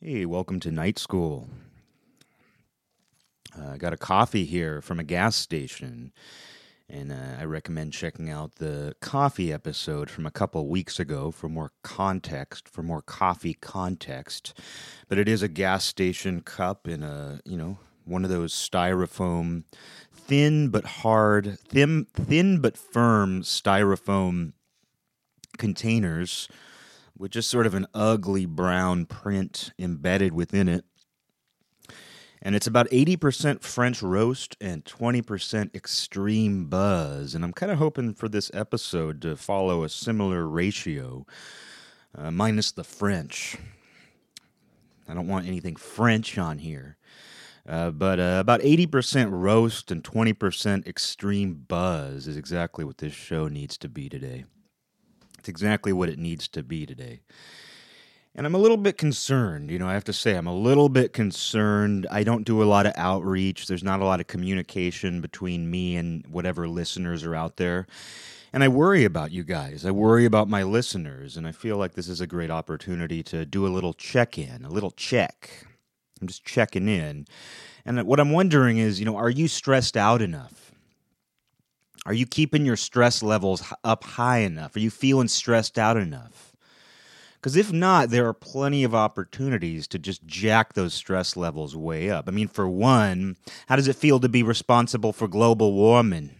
Hey, welcome to night school. Uh, I got a coffee here from a gas station, and uh, I recommend checking out the coffee episode from a couple weeks ago for more context, for more coffee context. But it is a gas station cup in a, you know, one of those styrofoam, thin but hard, thin, thin but firm styrofoam containers with just sort of an ugly brown print embedded within it. And it's about 80% French roast and 20% extreme buzz. And I'm kind of hoping for this episode to follow a similar ratio, uh, minus the French. I don't want anything French on here. Uh, but uh, about 80% roast and 20% extreme buzz is exactly what this show needs to be today. It's exactly what it needs to be today. And I'm a little bit concerned, you know, I have to say, I'm a little bit concerned. I don't do a lot of outreach, there's not a lot of communication between me and whatever listeners are out there. And I worry about you guys. I worry about my listeners. And I feel like this is a great opportunity to do a little check in, a little check. I'm just checking in. And what I'm wondering is, you know, are you stressed out enough? Are you keeping your stress levels up high enough? Are you feeling stressed out enough? Because if not, there are plenty of opportunities to just jack those stress levels way up. I mean, for one, how does it feel to be responsible for global warming?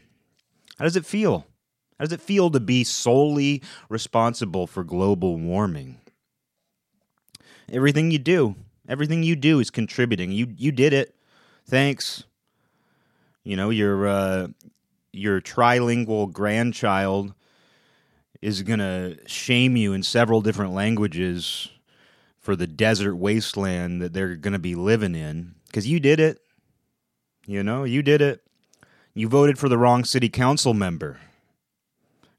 How does it feel? How does it feel to be solely responsible for global warming? Everything you do, everything you do is contributing. You you did it. Thanks. You know, you're uh, your trilingual grandchild is going to shame you in several different languages for the desert wasteland that they're going to be living in because you did it. You know, you did it. You voted for the wrong city council member.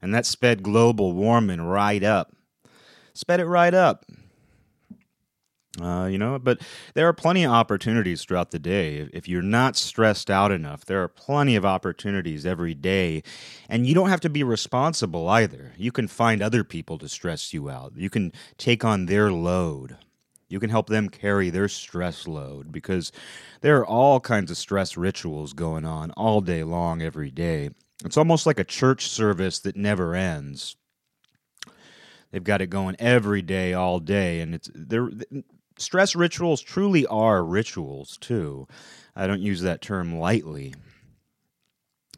And that sped global warming right up. Sped it right up. Uh, you know, but there are plenty of opportunities throughout the day. If you're not stressed out enough, there are plenty of opportunities every day. And you don't have to be responsible either. You can find other people to stress you out. You can take on their load. You can help them carry their stress load because there are all kinds of stress rituals going on all day long, every day. It's almost like a church service that never ends. They've got it going every day, all day, and it's they're stress rituals truly are rituals too. I don't use that term lightly.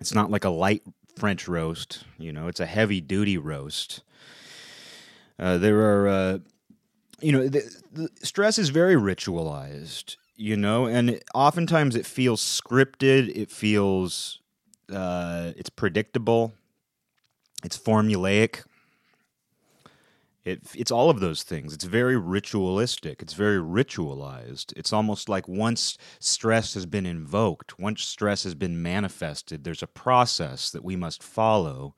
It's not like a light French roast, you know, it's a heavy duty roast. Uh, there are, uh, you know, the, the stress is very ritualized, you know, and oftentimes it feels scripted, it feels, uh, it's predictable, it's formulaic. It, it's all of those things. It's very ritualistic. It's very ritualized. It's almost like once stress has been invoked, once stress has been manifested, there's a process that we must follow.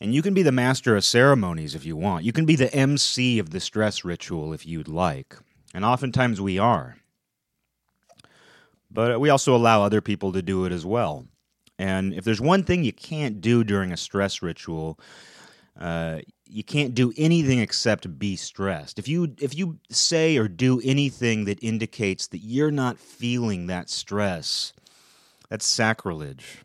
And you can be the master of ceremonies if you want. You can be the MC of the stress ritual if you'd like. And oftentimes we are. But we also allow other people to do it as well. And if there's one thing you can't do during a stress ritual, uh, you can't do anything except be stressed. If you if you say or do anything that indicates that you're not feeling that stress, that's sacrilege.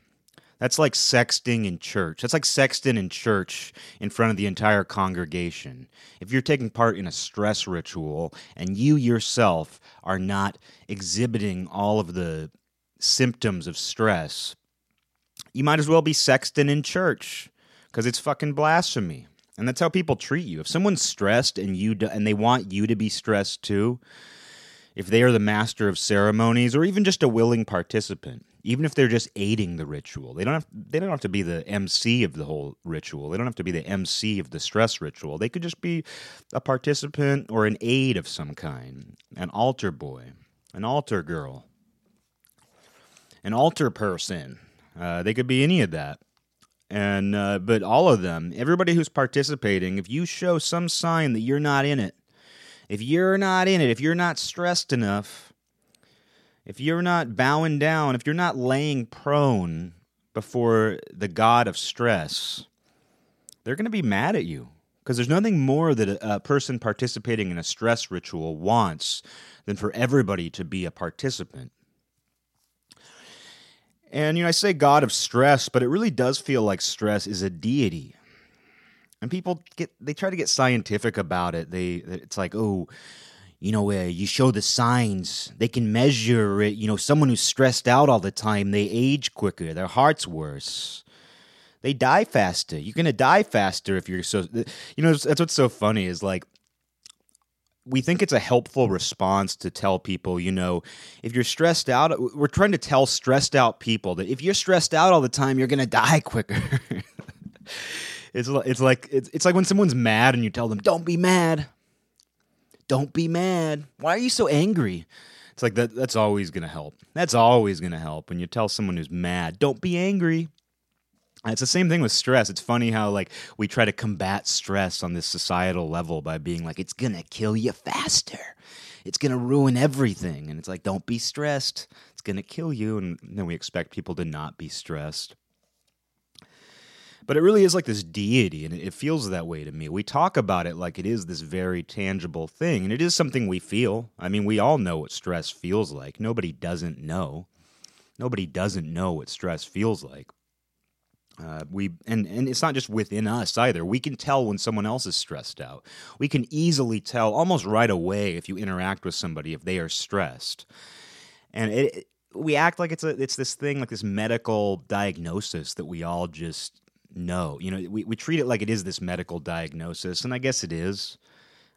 That's like sexting in church. That's like sexting in church in front of the entire congregation. If you're taking part in a stress ritual and you yourself are not exhibiting all of the symptoms of stress, you might as well be sexting in church because it's fucking blasphemy. And that's how people treat you. If someone's stressed and you do, and they want you to be stressed too, if they are the master of ceremonies or even just a willing participant, even if they're just aiding the ritual, they don't have they don't have to be the MC of the whole ritual. They don't have to be the MC of the stress ritual. They could just be a participant or an aid of some kind, an altar boy, an altar girl, an altar person. Uh, they could be any of that and uh, but all of them, everybody who's participating, if you show some sign that you're not in it, if you're not in it, if you're not stressed enough, if you're not bowing down, if you're not laying prone before the god of stress, they're going to be mad at you. Because there's nothing more that a, a person participating in a stress ritual wants than for everybody to be a participant. And, you know, I say God of stress, but it really does feel like stress is a deity. And people get, they try to get scientific about it. They, it's like, oh, you know, uh, you show the signs, they can measure it. You know, someone who's stressed out all the time, they age quicker, their heart's worse. They die faster. You're going to die faster if you're so, you know, that's what's so funny is like, we think it's a helpful response to tell people, you know, if you're stressed out, we're trying to tell stressed out people that if you're stressed out all the time, you're going to die quicker. it's it's like it's, it's like when someone's mad and you tell them, "Don't be mad." Don't be mad. Why are you so angry? It's like that that's always going to help. That's always going to help when you tell someone who's mad, "Don't be angry." It's the same thing with stress. It's funny how like we try to combat stress on this societal level by being like it's going to kill you faster. It's going to ruin everything and it's like don't be stressed. It's going to kill you and then we expect people to not be stressed. But it really is like this deity, and it feels that way to me. We talk about it like it is this very tangible thing, and it is something we feel. I mean, we all know what stress feels like. Nobody doesn't know. Nobody doesn't know what stress feels like. Uh, we and and it's not just within us either. We can tell when someone else is stressed out. We can easily tell almost right away if you interact with somebody if they are stressed. And it, we act like it's a it's this thing like this medical diagnosis that we all just know. You know, we we treat it like it is this medical diagnosis, and I guess it is.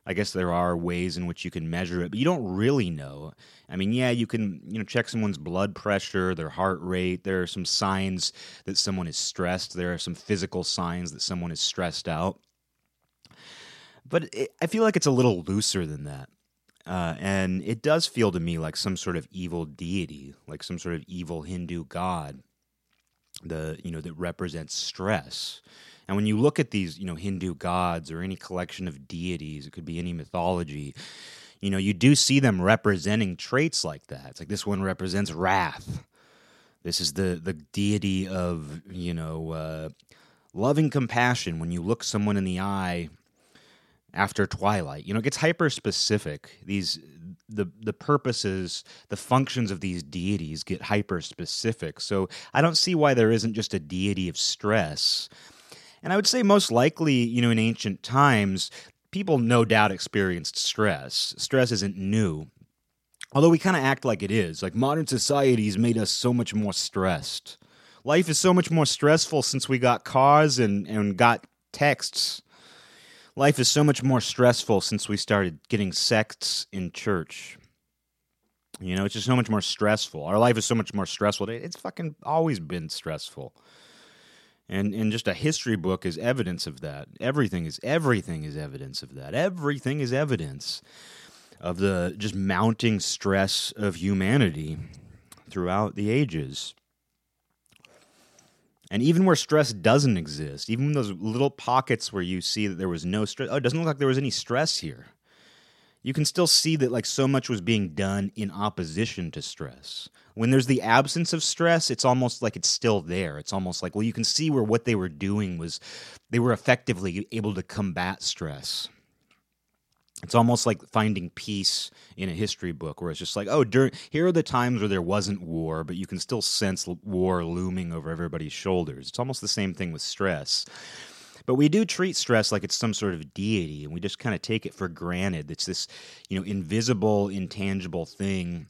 I guess there are ways in which you can measure it, but you don't really know. I mean, yeah, you can, you know, check someone's blood pressure, their heart rate. There are some signs that someone is stressed. There are some physical signs that someone is stressed out. But it, I feel like it's a little looser than that. Uh, and it does feel to me like some sort of evil deity, like some sort of evil Hindu god, the you know that represents stress. And when you look at these, you know, Hindu gods or any collection of deities, it could be any mythology, you know, you do see them representing traits like that. It's like this one represents wrath. This is the the deity of, you know, uh, loving compassion when you look someone in the eye after twilight. You know, it gets hyper specific. These the the purposes, the functions of these deities get hyper specific. So I don't see why there isn't just a deity of stress and I would say most likely, you know, in ancient times, people no doubt experienced stress. Stress isn't new. Although we kind of act like it is. Like modern society's made us so much more stressed. Life is so much more stressful since we got cars and, and got texts. Life is so much more stressful since we started getting sects in church. You know, it's just so much more stressful. Our life is so much more stressful. It's fucking always been stressful and and just a history book is evidence of that. Everything is everything is evidence of that. Everything is evidence of the just mounting stress of humanity throughout the ages. And even where stress doesn't exist even those little pockets where you see that there was no stress oh it doesn't look like there was any stress here you can still see that like so much was being done in opposition to stress. When there's the absence of stress, it's almost like it's still there. It's almost like well you can see where what they were doing was they were effectively able to combat stress. It's almost like finding peace in a history book where it's just like, oh, during, here are the times where there wasn't war, but you can still sense war looming over everybody's shoulders. It's almost the same thing with stress. But we do treat stress like it's some sort of deity, and we just kind of take it for granted. It's this, you know, invisible, intangible thing,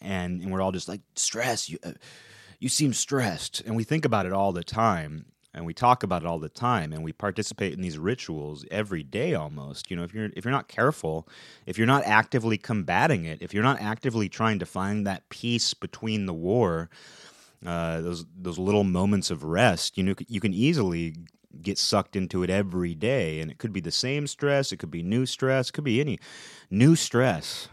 and and we're all just like stress. You, uh, you seem stressed, and we think about it all the time and we talk about it all the time and we participate in these rituals every day almost you know if you're if you're not careful if you're not actively combating it if you're not actively trying to find that peace between the war uh, those those little moments of rest you know you can easily get sucked into it every day. And it could be the same stress, it could be new stress, it could be any new stress.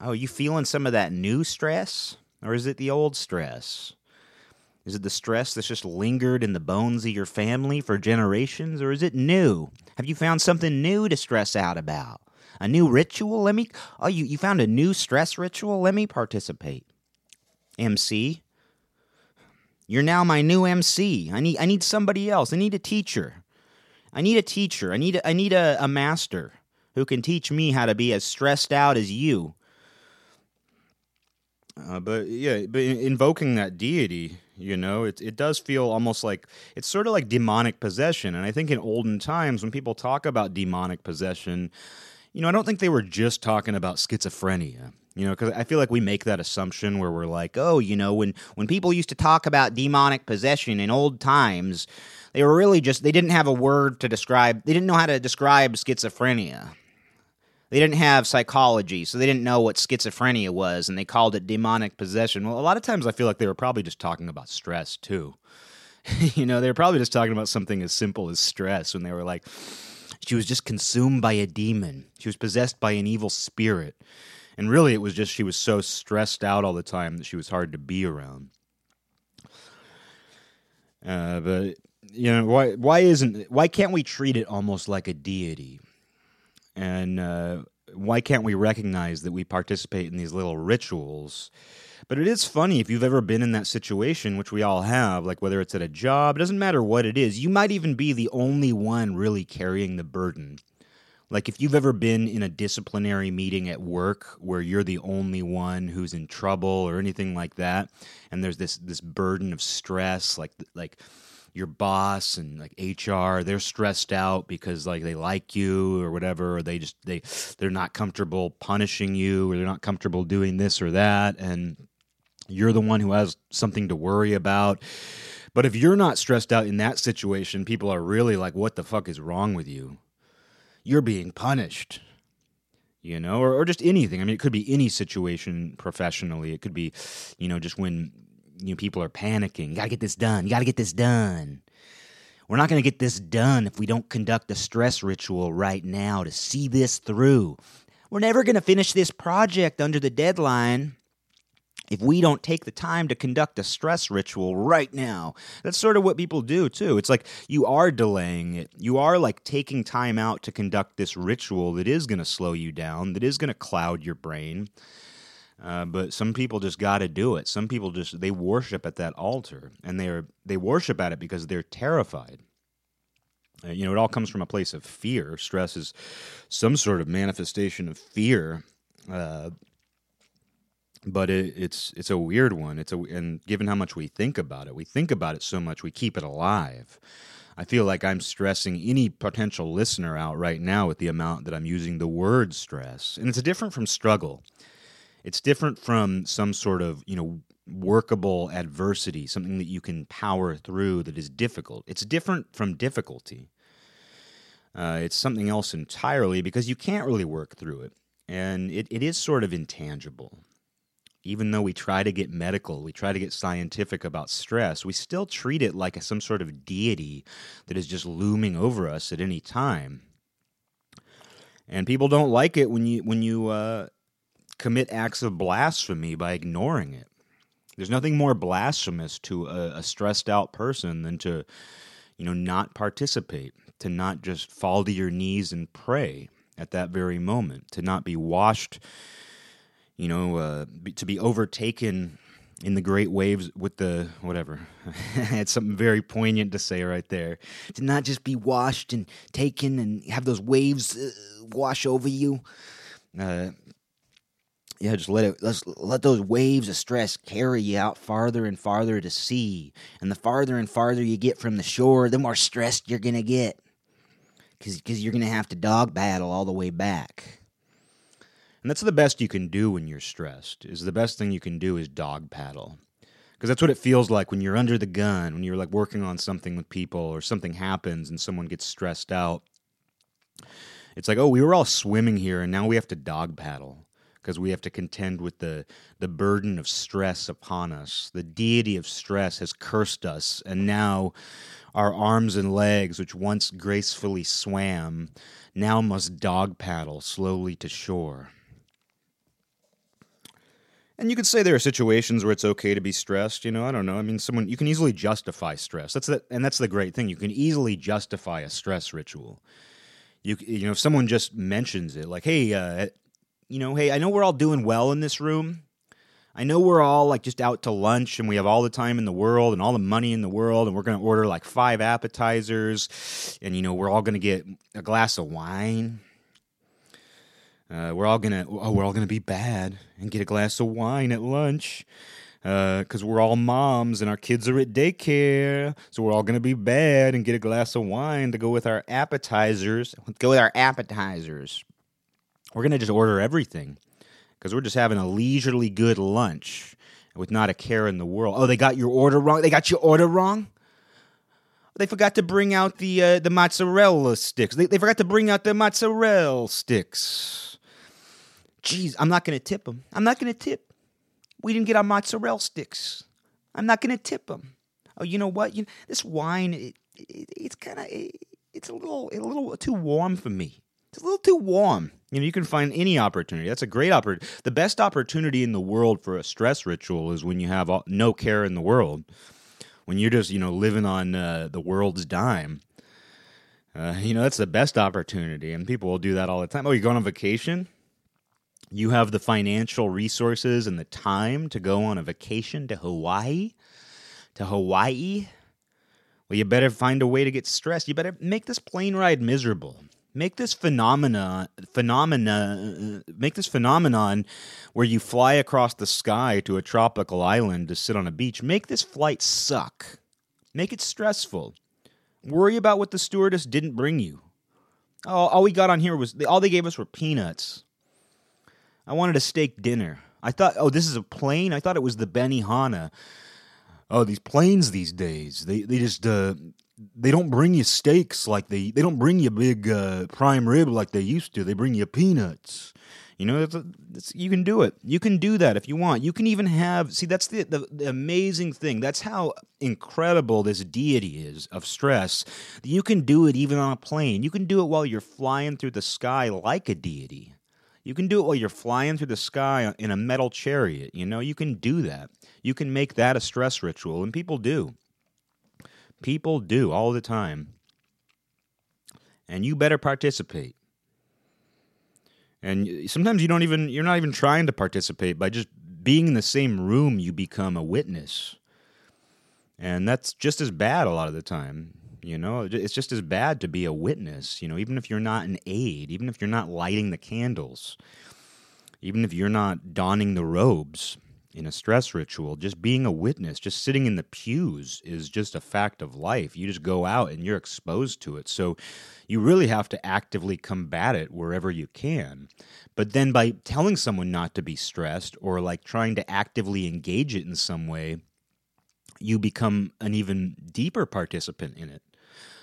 Oh, you feeling some of that new stress? Or is it the old stress? Is it the stress that's just lingered in the bones of your family for generations? Or is it new? Have you found something new to stress out about? A new ritual? Let me. Oh, you, you found a new stress ritual? Let me participate. MC, you're now my new MC. I need I need somebody else. I need a teacher. I need a teacher. I need a, I need a, a master who can teach me how to be as stressed out as you. Uh, but yeah, but invoking that deity, you know, it it does feel almost like it's sort of like demonic possession. And I think in olden times, when people talk about demonic possession, you know, I don't think they were just talking about schizophrenia. You know, because I feel like we make that assumption where we're like, oh, you know, when when people used to talk about demonic possession in old times, they were really just they didn't have a word to describe. They didn't know how to describe schizophrenia. They didn't have psychology, so they didn't know what schizophrenia was, and they called it demonic possession. Well, a lot of times I feel like they were probably just talking about stress too. you know, they were probably just talking about something as simple as stress when they were like, she was just consumed by a demon. She was possessed by an evil spirit. And really, it was just she was so stressed out all the time that she was hard to be around. Uh, but you know why? Why isn't? Why can't we treat it almost like a deity? And uh, why can't we recognize that we participate in these little rituals? But it is funny if you've ever been in that situation, which we all have, like whether it's at a job, it doesn't matter what it is. You might even be the only one really carrying the burden like if you've ever been in a disciplinary meeting at work where you're the only one who's in trouble or anything like that and there's this this burden of stress like like your boss and like HR they're stressed out because like they like you or whatever or they just they they're not comfortable punishing you or they're not comfortable doing this or that and you're the one who has something to worry about. But if you're not stressed out in that situation people are really like what the fuck is wrong with you you're being punished you know or, or just anything. I mean it could be any situation professionally. It could be you know just when you know people are panicking. You gotta get this done. You gotta get this done. We're not going to get this done if we don't conduct a stress ritual right now to see this through. We're never going to finish this project under the deadline if we don't take the time to conduct a stress ritual right now. That's sort of what people do too. It's like you are delaying it. You are like taking time out to conduct this ritual that is going to slow you down, that is going to cloud your brain. Uh, but some people just got to do it. Some people just they worship at that altar, and they're they worship at it because they're terrified. Uh, you know, it all comes from a place of fear. Stress is some sort of manifestation of fear. Uh, but it, it's it's a weird one. It's a and given how much we think about it, we think about it so much, we keep it alive. I feel like I'm stressing any potential listener out right now with the amount that I'm using the word stress, and it's different from struggle. It's different from some sort of you know workable adversity, something that you can power through that is difficult. It's different from difficulty. Uh, it's something else entirely because you can't really work through it, and it, it is sort of intangible even though we try to get medical, we try to get scientific about stress, we still treat it like some sort of deity that is just looming over us at any time. And people don't like it when you when you uh, commit acts of blasphemy by ignoring it. There's nothing more blasphemous to a, a stressed out person than to, you know, not participate, to not just fall to your knees and pray at that very moment, to not be washed you know, uh, be, to be overtaken in the great waves with the whatever. it's something very poignant to say right there. To not just be washed and taken and have those waves uh, wash over you. Uh, yeah, just let it let's let those waves of stress carry you out farther and farther to sea. And the farther and farther you get from the shore, the more stressed you're gonna get. Cause, cause you're gonna have to dog paddle all the way back. And that's the best you can do when you're stressed. Is the best thing you can do is dog paddle. Because that's what it feels like when you're under the gun, when you're like working on something with people or something happens and someone gets stressed out. It's like, oh, we were all swimming here and now we have to dog paddle because we have to contend with the, the burden of stress upon us. The deity of stress has cursed us, and now our arms and legs, which once gracefully swam, now must dog paddle slowly to shore. And you could say there are situations where it's okay to be stressed. You know, I don't know. I mean, someone you can easily justify stress. That's the, and that's the great thing. You can easily justify a stress ritual. You you know, if someone just mentions it, like, hey, uh, you know, hey, I know we're all doing well in this room. I know we're all like just out to lunch and we have all the time in the world and all the money in the world and we're going to order like five appetizers and you know we're all going to get a glass of wine. Uh, we're all gonna oh we're all gonna be bad and get a glass of wine at lunch because uh, we're all moms and our kids are at daycare, so we're all gonna be bad and get a glass of wine to go with our appetizers. Go with our appetizers. We're gonna just order everything because we're just having a leisurely good lunch with not a care in the world. Oh, they got your order wrong. They got your order wrong. They forgot to bring out the uh, the mozzarella sticks. They, they forgot to bring out the mozzarella sticks. Jeez, I'm not going to tip them. I'm not going to tip. We didn't get our mozzarella sticks. I'm not going to tip them. Oh, you know what? You, this wine, it, it, it's kind of, it, it's a little, a little too warm for me. It's a little too warm. You know, you can find any opportunity. That's a great opportunity. The best opportunity in the world for a stress ritual is when you have all, no care in the world. When you're just, you know, living on uh, the world's dime. Uh, you know, that's the best opportunity, and people will do that all the time. Oh, you're going on vacation? You have the financial resources and the time to go on a vacation to Hawaii, to Hawaii, well, you better find a way to get stressed. You better make this plane ride miserable. Make this phenomena, phenomena, make this phenomenon where you fly across the sky to a tropical island to sit on a beach. Make this flight suck. Make it stressful. Worry about what the stewardess didn't bring you. Oh, all we got on here was all they gave us were peanuts. I wanted a steak dinner. I thought, oh, this is a plane. I thought it was the Benihana. Oh, these planes these days, they they just uh, they don't bring you steaks like they they don't bring you big uh, prime rib like they used to. They bring you peanuts. You know, it's it's, you can do it. You can do that if you want. You can even have see that's the, the, the amazing thing. That's how incredible this deity is of stress. You can do it even on a plane. You can do it while you're flying through the sky like a deity. You can do it while you're flying through the sky in a metal chariot. You know, you can do that. You can make that a stress ritual, and people do. People do all the time. And you better participate. And sometimes you don't even, you're not even trying to participate. By just being in the same room, you become a witness. And that's just as bad a lot of the time. You know, it's just as bad to be a witness, you know, even if you're not an aide, even if you're not lighting the candles, even if you're not donning the robes in a stress ritual, just being a witness, just sitting in the pews is just a fact of life. You just go out and you're exposed to it. So you really have to actively combat it wherever you can. But then by telling someone not to be stressed or like trying to actively engage it in some way, you become an even deeper participant in it.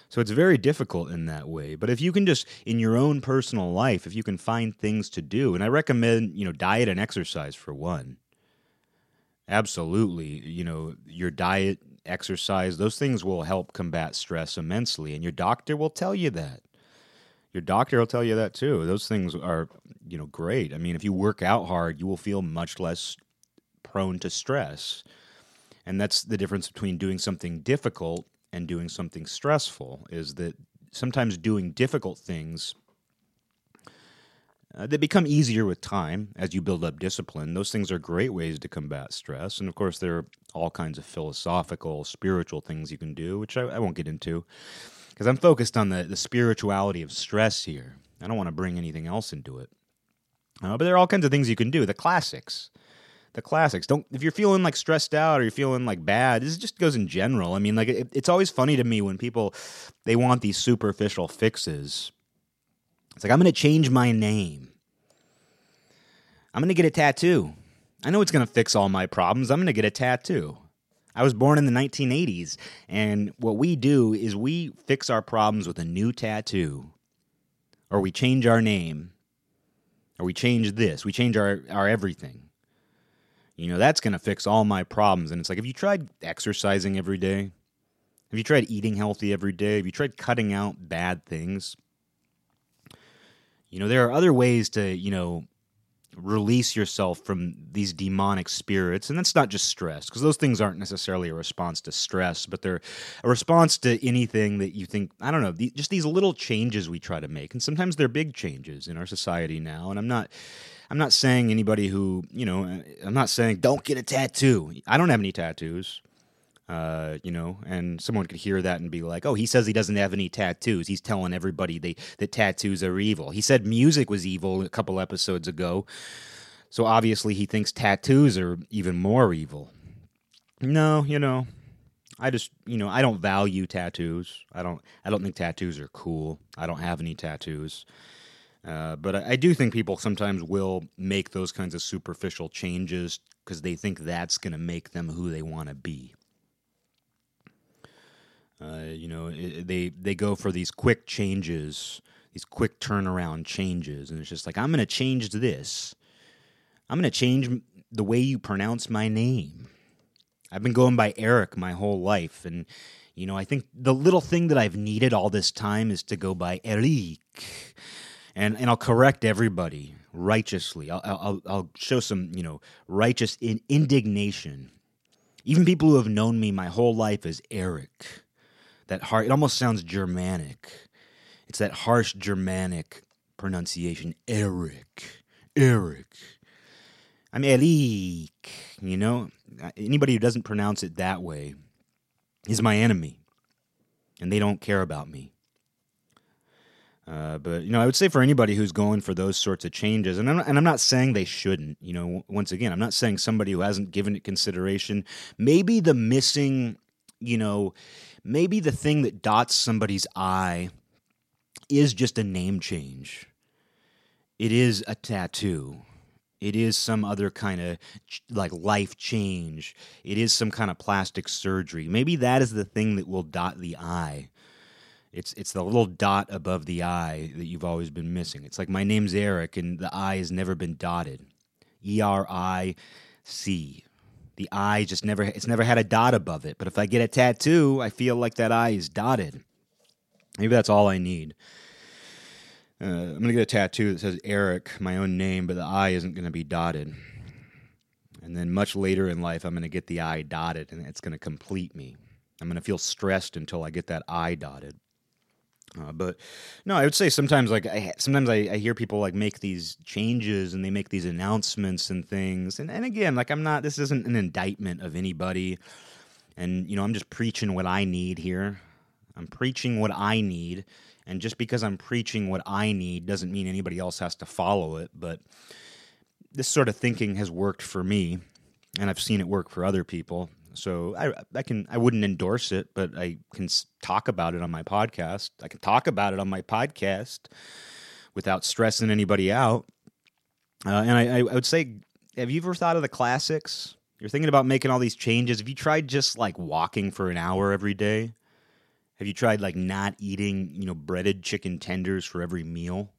So it's very difficult in that way. But if you can just in your own personal life, if you can find things to do, and I recommend, you know, diet and exercise for one. Absolutely, you know, your diet, exercise, those things will help combat stress immensely and your doctor will tell you that. Your doctor will tell you that too. Those things are, you know, great. I mean, if you work out hard, you will feel much less prone to stress. And that's the difference between doing something difficult and doing something stressful is that sometimes doing difficult things uh, they become easier with time as you build up discipline. Those things are great ways to combat stress. And of course, there are all kinds of philosophical, spiritual things you can do, which I, I won't get into because I'm focused on the, the spirituality of stress here. I don't want to bring anything else into it. Uh, but there are all kinds of things you can do. The classics the classics. Don't if you're feeling like stressed out or you're feeling like bad. This just goes in general. I mean, like it, it's always funny to me when people they want these superficial fixes. It's like I'm going to change my name. I'm going to get a tattoo. I know it's going to fix all my problems. I'm going to get a tattoo. I was born in the 1980s, and what we do is we fix our problems with a new tattoo, or we change our name, or we change this. We change our, our everything you know, that's going to fix all my problems. And it's like, have you tried exercising every day? Have you tried eating healthy every day? Have you tried cutting out bad things? You know, there are other ways to, you know, release yourself from these demonic spirits. And that's not just stress, because those things aren't necessarily a response to stress, but they're a response to anything that you think, I don't know, the, just these little changes we try to make. And sometimes they're big changes in our society now. And I'm not I'm not saying anybody who, you know, I'm not saying don't get a tattoo. I don't have any tattoos. Uh, you know, and someone could hear that and be like, "Oh, he says he doesn't have any tattoos. He's telling everybody they that tattoos are evil." He said music was evil a couple episodes ago, so obviously he thinks tattoos are even more evil. No, you know, I just you know I don't value tattoos. I don't I don't think tattoos are cool. I don't have any tattoos. Uh, but I, I, do think people sometimes will make those kinds of superficial changes because they think that's going to make them who they want to be. Uh, you know, it, they they go for these quick changes, these quick turnaround changes, and it's just like I'm going to change this. I'm going to change the way you pronounce my name. I've been going by Eric my whole life, and you know, I think the little thing that I've needed all this time is to go by Eric, and and I'll correct everybody righteously. I'll I'll, I'll show some you know righteous in, indignation. Even people who have known me my whole life as Eric, that hard. It almost sounds Germanic. It's that harsh Germanic pronunciation. Eric, Eric. I'm Eric. You know, anybody who doesn't pronounce it that way is my enemy, and they don't care about me. Uh, but you know, I would say for anybody who's going for those sorts of changes, and I'm, and I'm not saying they shouldn't. You know, once again, I'm not saying somebody who hasn't given it consideration. Maybe the missing, you know, maybe the thing that dots somebody's I is just a name change. It is a tattoo. It is some other kind of like life change. It is some kind of plastic surgery. Maybe that is the thing that will dot the I. It's it's the little dot above the I that you've always been missing. It's like my name's Eric and the I has never been dotted. E R I C. The I just never it's never had a dot above it. But if I get a tattoo, I feel like that I is dotted. Maybe that's all I need. Uh, I'm gonna get a tattoo that says Eric, my own name, but the I isn't gonna be dotted. And then much later in life, I'm gonna get the I dotted, and it's gonna complete me. I'm gonna feel stressed until I get that I dotted. Uh, but no, I would say sometimes like I sometimes I, I, hear people like make these changes and they make these announcements and things. And and again, like I'm not this isn't an indictment of anybody. And you know, I'm just preaching what I need here. I'm preaching what I need. And just because I'm preaching what I need doesn't mean anybody else has to follow it. But this sort of thinking has worked for me, and I've seen it work for other people. So I, I can I wouldn't endorse it, but I can talk about it on my podcast. I can talk about it on my podcast without stressing anybody out. Uh, and I, I would say, have you ever thought of the classics? You're thinking about making all these changes. Have you tried just like walking for an hour every day? Have you tried like not eating, you know, breaded chicken tenders for every meal?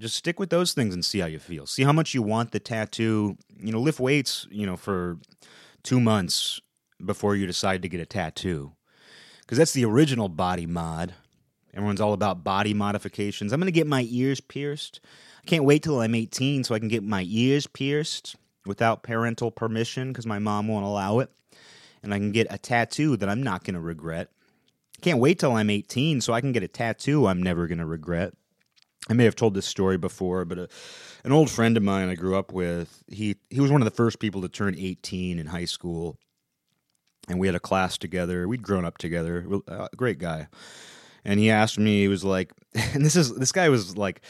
Just stick with those things and see how you feel. See how much you want the tattoo. You know, lift weights, you know, for two months before you decide to get a tattoo. Because that's the original body mod. Everyone's all about body modifications. I'm going to get my ears pierced. I can't wait till I'm 18 so I can get my ears pierced without parental permission because my mom won't allow it. And I can get a tattoo that I'm not going to regret. Can't wait till I'm 18 so I can get a tattoo I'm never going to regret. I may have told this story before, but a, an old friend of mine I grew up with, he he was one of the first people to turn 18 in high school. And we had a class together. We'd grown up together. Uh, great guy. And he asked me, he was like, and this is this guy was like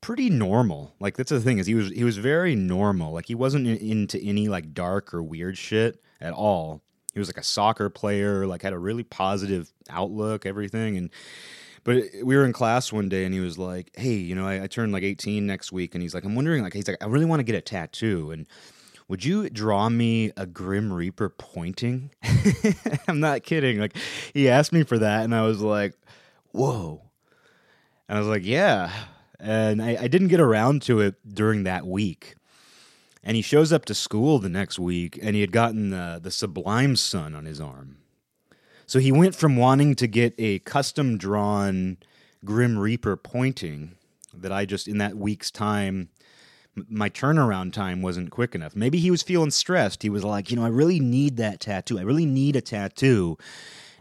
pretty normal. Like that's the thing is he was he was very normal. Like he wasn't into any like dark or weird shit at all he was like a soccer player, like had a really positive outlook, everything. And but we were in class one day, and he was like, "Hey, you know, I, I turned like 18 next week," and he's like, "I'm wondering, like, he's like, I really want to get a tattoo, and would you draw me a Grim Reaper pointing?" I'm not kidding. Like, he asked me for that, and I was like, "Whoa!" And I was like, "Yeah." And I, I didn't get around to it during that week and he shows up to school the next week and he had gotten the, the Sublime Sun on his arm. So he went from wanting to get a custom drawn Grim Reaper pointing that I just, in that week's time, my turnaround time wasn't quick enough. Maybe he was feeling stressed. He was like, you know, I really need that tattoo. I really need a tattoo.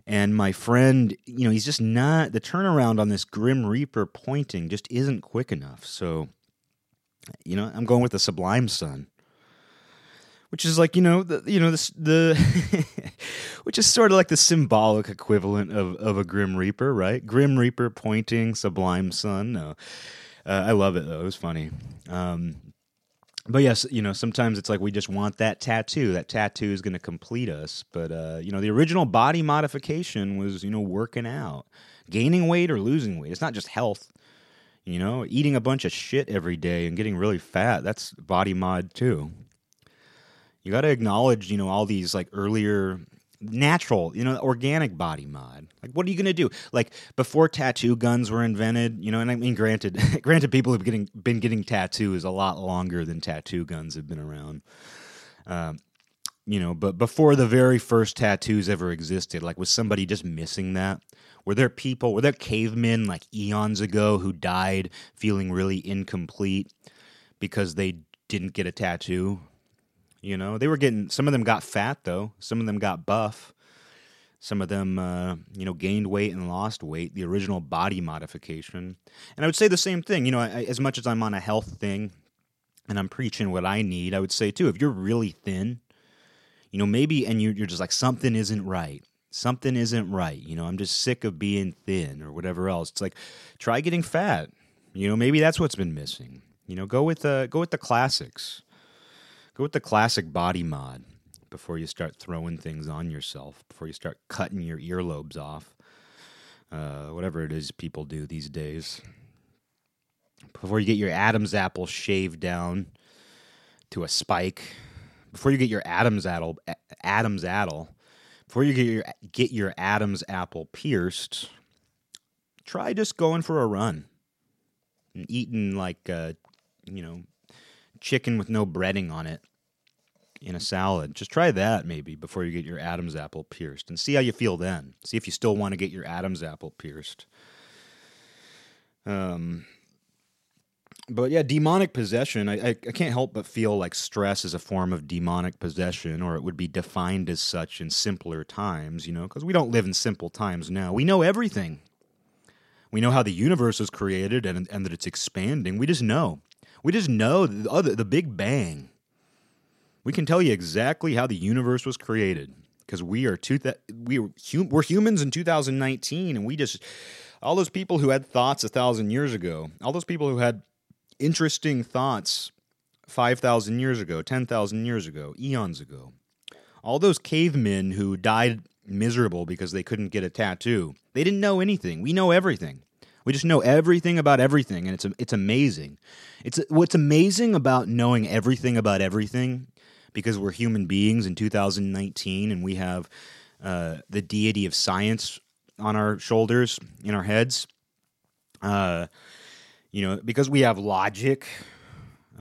And my friend, you know, he's just not, the turnaround on this Grim Reaper pointing just isn't quick enough. So You know, I'm going with the Sublime Sun, which is like you know the you know the the which is sort of like the symbolic equivalent of of a Grim Reaper, right? Grim Reaper pointing, Sublime Sun. No, uh, I love it though. It was funny. Um, but yes, you know, sometimes it's like we just want that tattoo. That tattoo is going to complete us. But uh, you know, the original body modification was you know working out, gaining weight or losing weight. It's not just health. You know, eating a bunch of shit every day and getting really fat. That's body mod too. You got to acknowledge, you know, all these like earlier natural, you know, organic body mod. Like, what are you going to do? Like before tattoo guns were invented, you know, and I mean, granted, granted, people have getting been getting tattoos a lot longer than tattoo guns have been around. Um, you know, but before the very first tattoos ever existed, like was somebody just missing that? Were there people, were there cavemen like eons ago who died feeling really incomplete because they didn't get a tattoo? You know, they were getting some of them got fat though. Some of them got buff. Some of them, uh, you know, gained weight and lost weight. The original body modification, and I would say the same thing. You know, I, as much as I'm on a health thing, and I'm preaching what I need, I would say too. If you're really thin, you know, maybe, and you're, you're just like something isn't right. Something isn't right. You know, I'm just sick of being thin or whatever else. It's like try getting fat. You know, maybe that's what's been missing. You know, go with the go with the classics. Go with the classic body mod before you start throwing things on yourself, before you start cutting your earlobes off. Uh, whatever it is people do these days. Before you get your Adam's apple shaved down to a spike, before you get your Adam's apple, Adam's apple, before you get your get your Adam's apple pierced, try just going for a run and eating like uh, you know chicken with no breading on it in a salad. Just try that maybe before you get your Adam's apple pierced and see how you feel then. See if you still want to get your Adam's apple pierced. Um, but yeah, demonic possession. I, I, I can't help but feel like stress is a form of demonic possession, or it would be defined as such in simpler times, you know, because we don't live in simple times now. We know everything. We know how the universe was created and, and that it's expanding. We just know. We just know the, other, the Big Bang we can tell you exactly how the universe was created because we are two th- we are hum- we're humans in 2019 and we just all those people who had thoughts a thousand years ago all those people who had interesting thoughts 5000 years ago 10000 years ago eons ago all those cavemen who died miserable because they couldn't get a tattoo they didn't know anything. We know everything. We just know everything about everything and it's it's amazing. It's what's amazing about knowing everything about everything because we're human beings in 2019 and we have uh, the deity of science on our shoulders, in our heads. Uh, you know, because we have logic.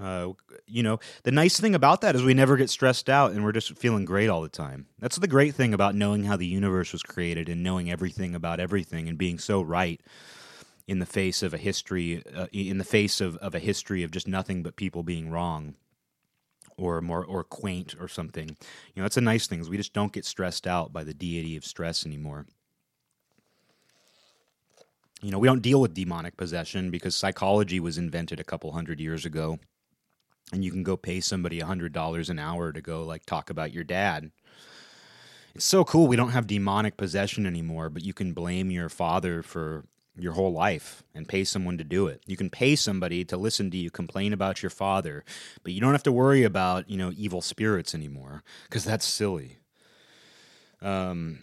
Uh, you know, the nice thing about that is we never get stressed out and we're just feeling great all the time. That's the great thing about knowing how the universe was created and knowing everything about everything and being so right in the face of a history, uh, in the face of, of a history of just nothing but people being wrong or more or quaint or something. You know, that's a nice thing. We just don't get stressed out by the deity of stress anymore. You know, we don't deal with demonic possession because psychology was invented a couple hundred years ago. And you can go pay somebody a hundred dollars an hour to go like talk about your dad. It's so cool we don't have demonic possession anymore, but you can blame your father for your whole life and pay someone to do it. You can pay somebody to listen to you complain about your father, but you don't have to worry about, you know, evil spirits anymore because that's silly. Um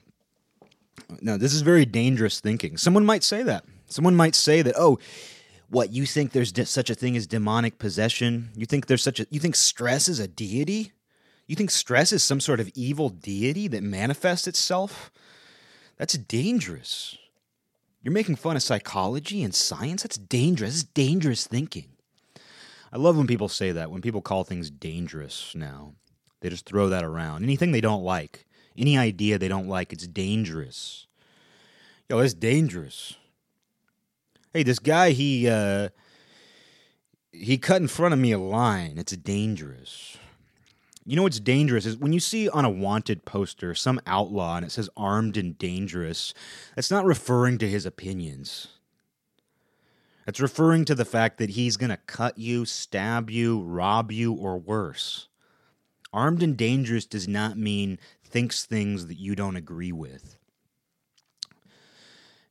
now this is very dangerous thinking. Someone might say that. Someone might say that, "Oh, what you think there's de- such a thing as demonic possession? You think there's such a you think stress is a deity? You think stress is some sort of evil deity that manifests itself? That's dangerous." You're making fun of psychology and science? That's dangerous. It's dangerous thinking. I love when people say that, when people call things dangerous now. They just throw that around. Anything they don't like, any idea they don't like, it's dangerous. Yo, it's dangerous. Hey, this guy, he uh he cut in front of me a line. It's dangerous. You know what's dangerous is when you see on a wanted poster some outlaw and it says armed and dangerous, that's not referring to his opinions. It's referring to the fact that he's going to cut you, stab you, rob you, or worse. Armed and dangerous does not mean thinks things that you don't agree with.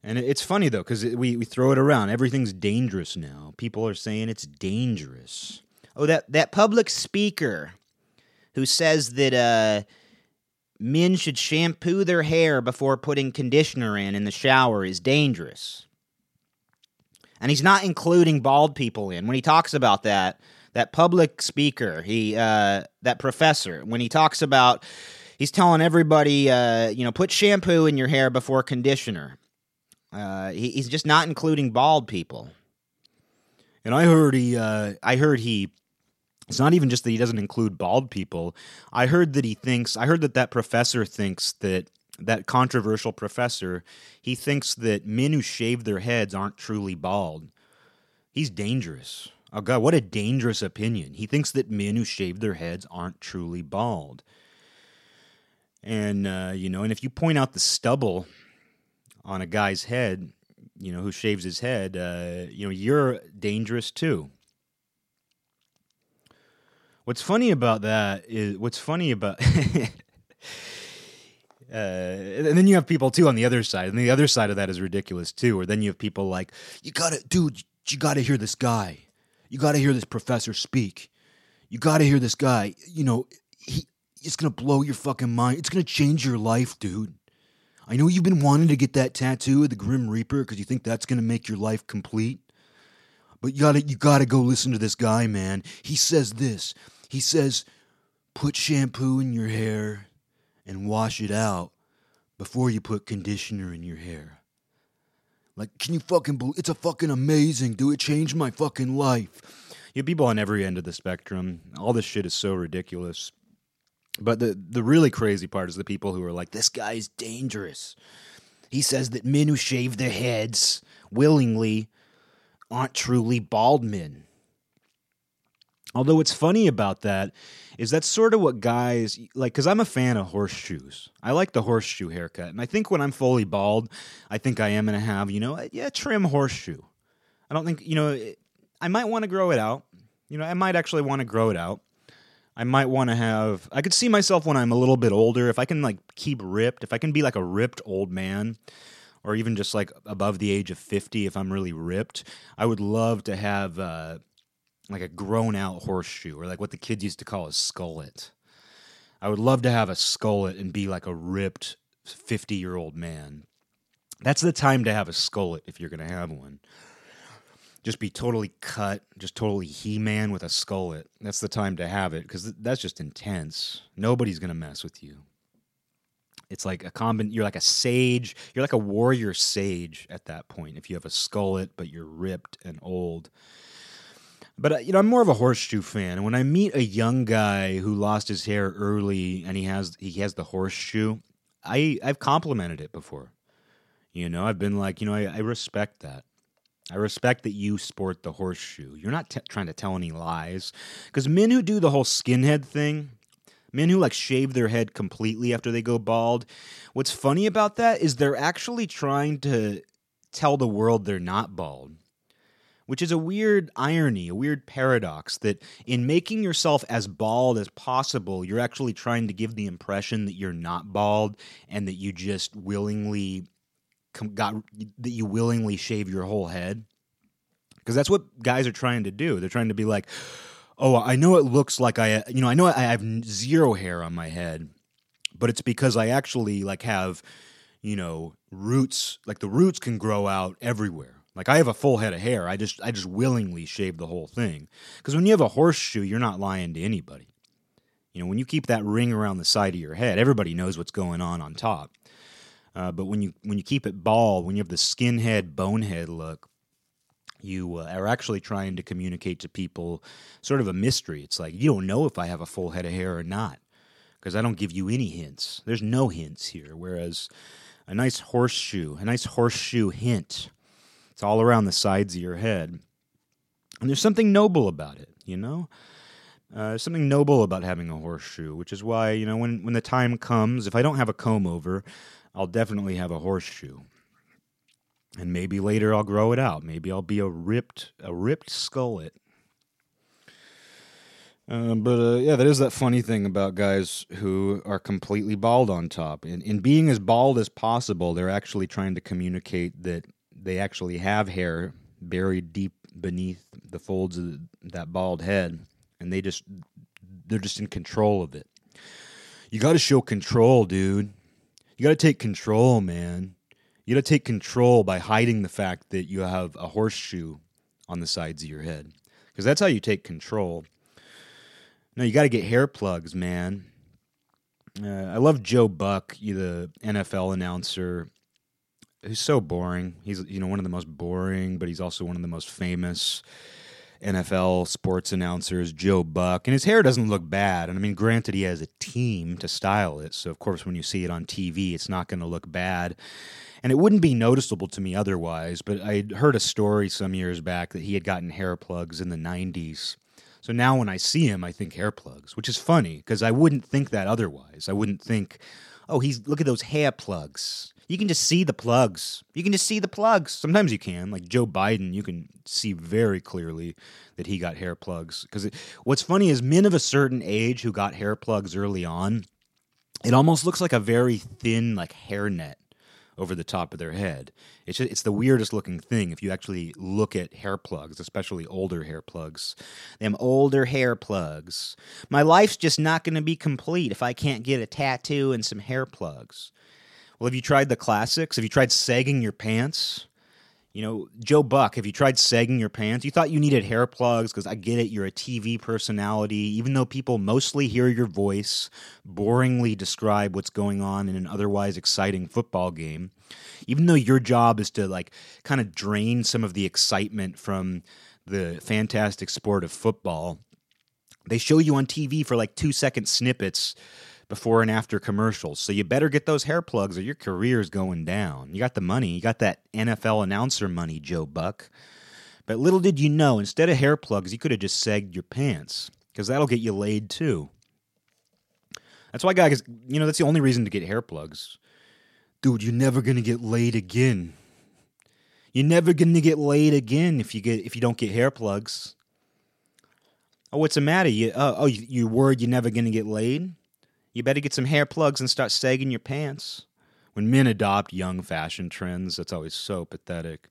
And it's funny though, because we, we throw it around. Everything's dangerous now. People are saying it's dangerous. Oh, that, that public speaker who says that uh, men should shampoo their hair before putting conditioner in in the shower is dangerous. And he's not including bald people in. When he talks about that, that public speaker, he uh, that professor, when he talks about he's telling everybody, uh, you know, put shampoo in your hair before conditioner. Uh, he, he's just not including bald people. And I heard he, uh, I heard he. It's not even just that he doesn't include bald people. I heard that he thinks. I heard that that professor thinks that that controversial professor. He thinks that men who shave their heads aren't truly bald. He's dangerous. Oh God, what a dangerous opinion. He thinks that men who shave their heads aren't truly bald. And uh, you know, and if you point out the stubble on a guy's head, you know, who shaves his head, uh, you know, you're dangerous too. What's funny about that is what's funny about. Uh, and then you have people too on the other side, and the other side of that is ridiculous too. Or then you have people like, "You gotta, dude, you gotta hear this guy. You gotta hear this professor speak. You gotta hear this guy. You know, he, it's gonna blow your fucking mind. It's gonna change your life, dude." I know you've been wanting to get that tattoo of the Grim Reaper because you think that's to make your life complete. But you gotta, you gotta go listen to this guy, man. He says this. He says, put shampoo in your hair and wash it out before you put conditioner in your hair. Like, can you fucking believe? It's a fucking amazing, dude. It changed my fucking life. You have people on every end of the spectrum. All this shit is so ridiculous. But the the really crazy part is the people who are like, this guy is dangerous. He says that men who shave their heads willingly aren't truly bald men. Although what's funny about that is that's sort of what guys like because I'm a fan of horseshoes. I like the horseshoe haircut, and I think when I'm fully bald, I think I am gonna have you know yeah trim horseshoe. I don't think you know I might want to grow it out. You know I might actually want to grow it out. I might want to have. I could see myself when I'm a little bit older if I can like keep ripped. If I can be like a ripped old man, or even just like above the age of fifty, if I'm really ripped, I would love to have uh, like a grown out horseshoe, or like what the kids used to call a skullet. I would love to have a skullet and be like a ripped fifty year old man. That's the time to have a skullet if you're going to have one just be totally cut, just totally He Man with a skullet. That's the time to have it because that's just intense. Nobody's gonna mess with you. It's like a combin. You're like a sage. You're like a warrior sage at that point. If you have a skullet, but you're ripped and old. But uh, you know, I'm more of a horseshoe fan. And when I meet a young guy who lost his hair early and he has he has the horseshoe, I I've complimented it before. You know, I've been like, you know, I, I respect that. I respect that you sport the horseshoe. You're not t- trying to tell any lies. Because men who do the whole skinhead thing, men who like shave their head completely after they go bald, what's funny about that is they're actually trying to tell the world they're not bald. Which is a weird irony, a weird paradox that in making yourself as bald as possible, you're actually trying to give the impression that you're not bald and that you just willingly got that you willingly shave your whole head because that's what guys are trying to do. They're trying to be like, "Oh, I know it looks like I, you know, I know I have zero hair on my head, but it's because I actually like have, you know, roots. Like the roots can grow out everywhere. Like I have a full head of hair. I just I just willingly shave the whole thing because when you have a horseshoe, you're not lying to anybody. You know, when you keep that ring around the side of your head, everybody knows what's going on on top. Uh, but when you when you keep it bald, when you have the skinhead bonehead look, you uh, are actually trying to communicate to people sort of a mystery. It's like you don't know if I have a full head of hair or not because I don't give you any hints. There's no hints here. Whereas a nice horseshoe, a nice horseshoe hint, it's all around the sides of your head, and there's something noble about it. You know. Uh, something noble about having a horseshoe, which is why you know when when the time comes, if I don't have a comb over, I'll definitely have a horseshoe. and maybe later I'll grow it out. Maybe I'll be a ripped a ripped skullet. Uh, but uh, yeah, that is that funny thing about guys who are completely bald on top. In, in being as bald as possible, they're actually trying to communicate that they actually have hair buried deep beneath the folds of that bald head, and they just they're just in control of it. You got to show control, dude. You got to take control, man. You got to take control by hiding the fact that you have a horseshoe on the sides of your head, because that's how you take control no, you got to get hair plugs, man. Uh, I love Joe Buck, the NFL announcer. He's so boring. He's you know one of the most boring, but he's also one of the most famous NFL sports announcers, Joe Buck. And his hair doesn't look bad. And I mean, granted, he has a team to style it, so of course, when you see it on TV, it's not going to look bad. And it wouldn't be noticeable to me otherwise. But I heard a story some years back that he had gotten hair plugs in the '90s so now when I see him, I think hair plugs, which is funny because I wouldn't think that otherwise. I wouldn't think, oh, he's look at those hair plugs. You can just see the plugs. You can just see the plugs. Sometimes you can, like Joe Biden, you can see very clearly that he got hair plugs. Because what's funny is men of a certain age who got hair plugs early on, it almost looks like a very thin, like hairnet over the top of their head. It's just, it's the weirdest looking thing if you actually look at hair plugs, especially older hair plugs. Them older hair plugs. My life's just not going to be complete if I can't get a tattoo and some hair plugs. Well, have you tried the classics? Have you tried sagging your pants? You know, Joe Buck, have you tried sagging your pants? You thought you needed hair plugs because I get it, you're a TV personality. Even though people mostly hear your voice boringly describe what's going on in an otherwise exciting football game, even though your job is to like kind of drain some of the excitement from the fantastic sport of football, they show you on TV for like two second snippets before and after commercials. So you better get those hair plugs or your career's going down. You got the money, you got that NFL announcer money, Joe Buck. But little did you know, instead of hair plugs, you could have just sagged your pants because that'll get you laid too. That's why guys, you know, that's the only reason to get hair plugs. Dude, you're never going to get laid again. You're never going to get laid again if you get if you don't get hair plugs. Oh, what's the matter? You uh, oh, you, you worried you're never going to get laid? You better get some hair plugs and start sagging your pants. When men adopt young fashion trends, that's always so pathetic.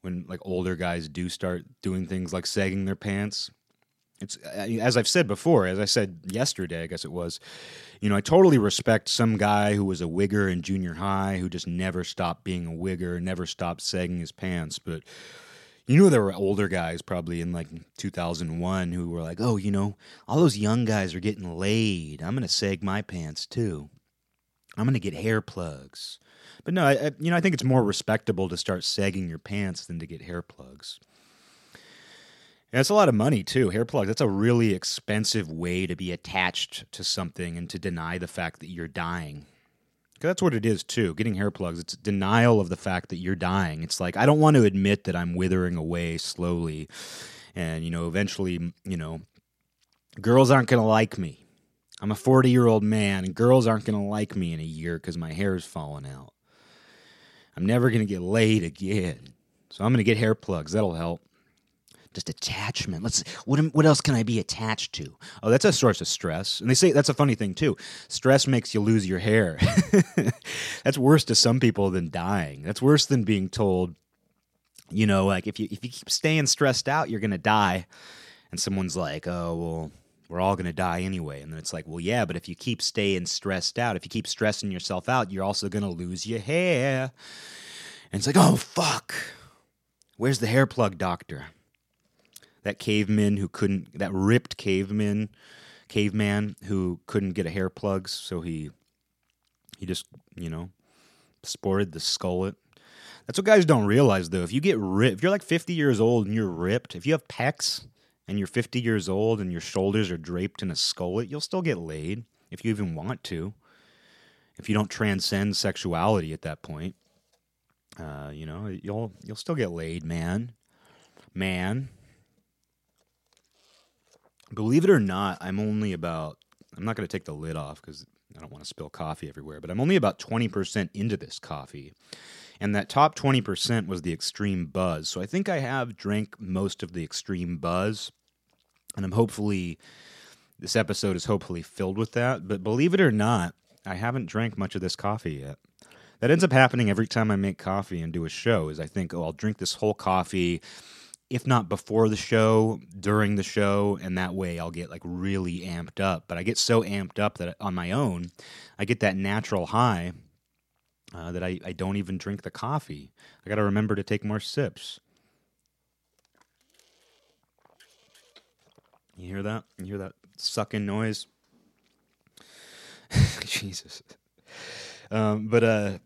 When like older guys do start doing things like sagging their pants, it's as I've said before, as I said yesterday, I guess it was, you know, I totally respect some guy who was a wigger in junior high who just never stopped being a wigger, never stopped sagging his pants, but you know there were older guys probably in like 2001 who were like oh you know all those young guys are getting laid. I'm gonna sag my pants too. I'm gonna get hair plugs. But no I, you know i think it's more respectable to start sagging your pants than to get hair plugs. And it's a lot of money too. Hair plugs that's a really expensive way to be attached to something and to deny the fact that you're dying that's what it is too. Getting hair plugs, it's denial of the fact that you're dying. It's like I don't want to admit that I'm withering away slowly, and you know, eventually, you know, girls aren't to like me. I'm a 40 year old man, and girls aren't to like me in a year because my hair's falling out. I'm never to get laid again, so I'm to get hair plugs. That'll help just attachment. Let's what what else can I be attached to? Oh, that's a source of stress. And they say that's a funny thing too. Stress makes you lose your hair. that's worse to some people than dying. That's worse than being told, you know, like if you if you keep staying stressed out, you're gonna die. And someone's like, oh well, we're all gonna die anyway. And then it's like, well, yeah, but if you keep staying stressed out, if you keep stressing yourself out, you're also gonna lose your hair. And it's like, oh fuck. Where's the hair plug doctor? That caveman who couldn't that ripped caveman caveman who couldn't get a hair plugs, so he he just you know sported the skullet. That's what guys don't realize though. If you get ripped, if you're like 50 years old and you're ripped, if you have pecs and you're 50 years old and your shoulders are draped in a skullet, you'll still get laid if you even want to. If you don't transcend sexuality at that point, uh, you know you'll you'll still get laid, man. Man, Believe it or not, I'm only about. I'm not going to take the lid off because I don't want to spill coffee everywhere, but I'm only about 20% into this coffee. And that top 20% was the extreme buzz. So I think I have drank most of the extreme buzz. And I'm hopefully, this episode is hopefully filled with that. But believe it or not, I haven't drank much of this coffee yet. That ends up happening every time I make coffee and do a show. Is I think, oh, I'll drink this whole coffee, if not before the show, during the show, and that way I'll get like really amped up. But I get so amped up that on my own, I get that natural high uh, that I, I don't even drink the coffee. I got to remember to take more sips. You hear that? You hear that sucking noise? Jesus. Um, but uh,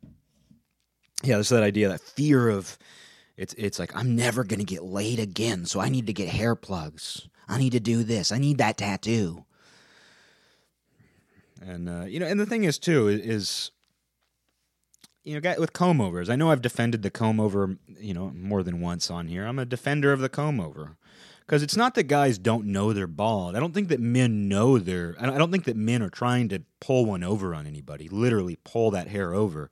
yeah, there's that idea, that fear of it's it's like I'm never gonna get laid again, so I need to get hair plugs. I need to do this. I need that tattoo. And uh, you know, and the thing is too is you know, with comb overs. I know I've defended the comb over, you know, more than once on here. I'm a defender of the comb over because it's not that guys don't know they're bald. I don't think that men know they're. I don't think that men are trying to pull one over on anybody. Literally pull that hair over.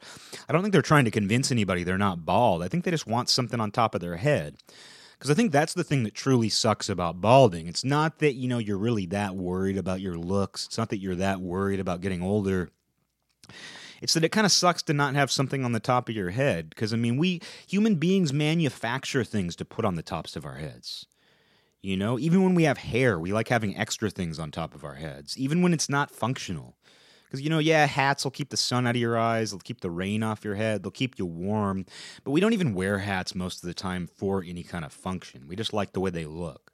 I don't think they're trying to convince anybody they're not bald. I think they just want something on top of their head. Because I think that's the thing that truly sucks about balding. It's not that you know you're really that worried about your looks. It's not that you're that worried about getting older it's that it kind of sucks to not have something on the top of your head. Because, I mean, we human beings manufacture things to put on the tops of our heads. You know, even when we have hair, we like having extra things on top of our heads, even when it's not functional. Because, you know, yeah, hats will keep the sun out of your eyes, they'll keep the rain off your head, they'll keep you warm. But we don't even wear hats most of the time for any kind of function. We just like the way they look.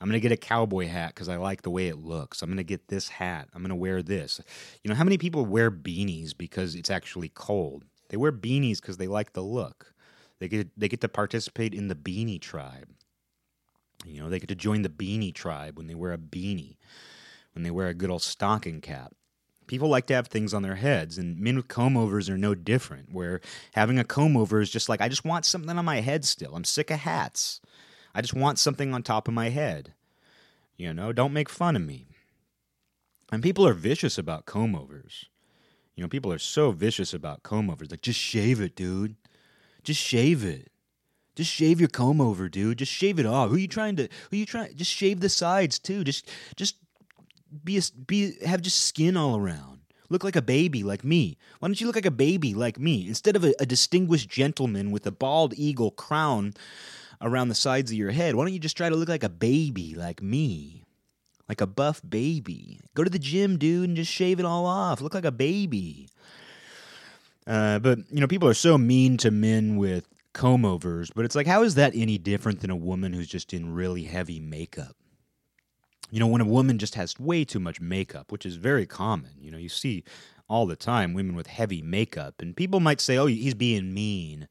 I'm going to get a cowboy hat because I like the way it looks. I'm going to get this hat. I'm going to wear this. You know, how many people wear beanies because it's actually cold? They wear beanies because they like the look. They get they get to participate in the beanie tribe. You know, they get to join the beanie tribe when they wear a beanie, when they wear a good old stocking cap. People like to have things on their heads, and men with comb overs are no different. Where having a comb over is just like, I just want something on my head still. I'm sick of hats. I just want something on top of my head. You know, don't make fun of me. And people are vicious about comb overs. You know, people are so vicious about comb overs. Like, just shave it, dude. Just shave it. Just shave your comb over, dude. Just shave it off. Who are you trying to? Who are you trying? Just shave the sides too. Just, just be a, be have just skin all around. Look like a baby, like me. Why don't you look like a baby, like me, instead of a, a distinguished gentleman with a bald eagle crown around the sides of your head. Why don't you just try to look like a baby, like me? Like a buff baby. Go to the gym, dude, and just shave it all off. Look like a baby. Uh, but, you know, people are so mean to men with comb overs, but it's like, how is that any different than a woman who's just in really heavy makeup? You know, when a woman just has way too much makeup, which is very common, you know, you see all the time women with heavy makeup, and people might say, oh, he's being mean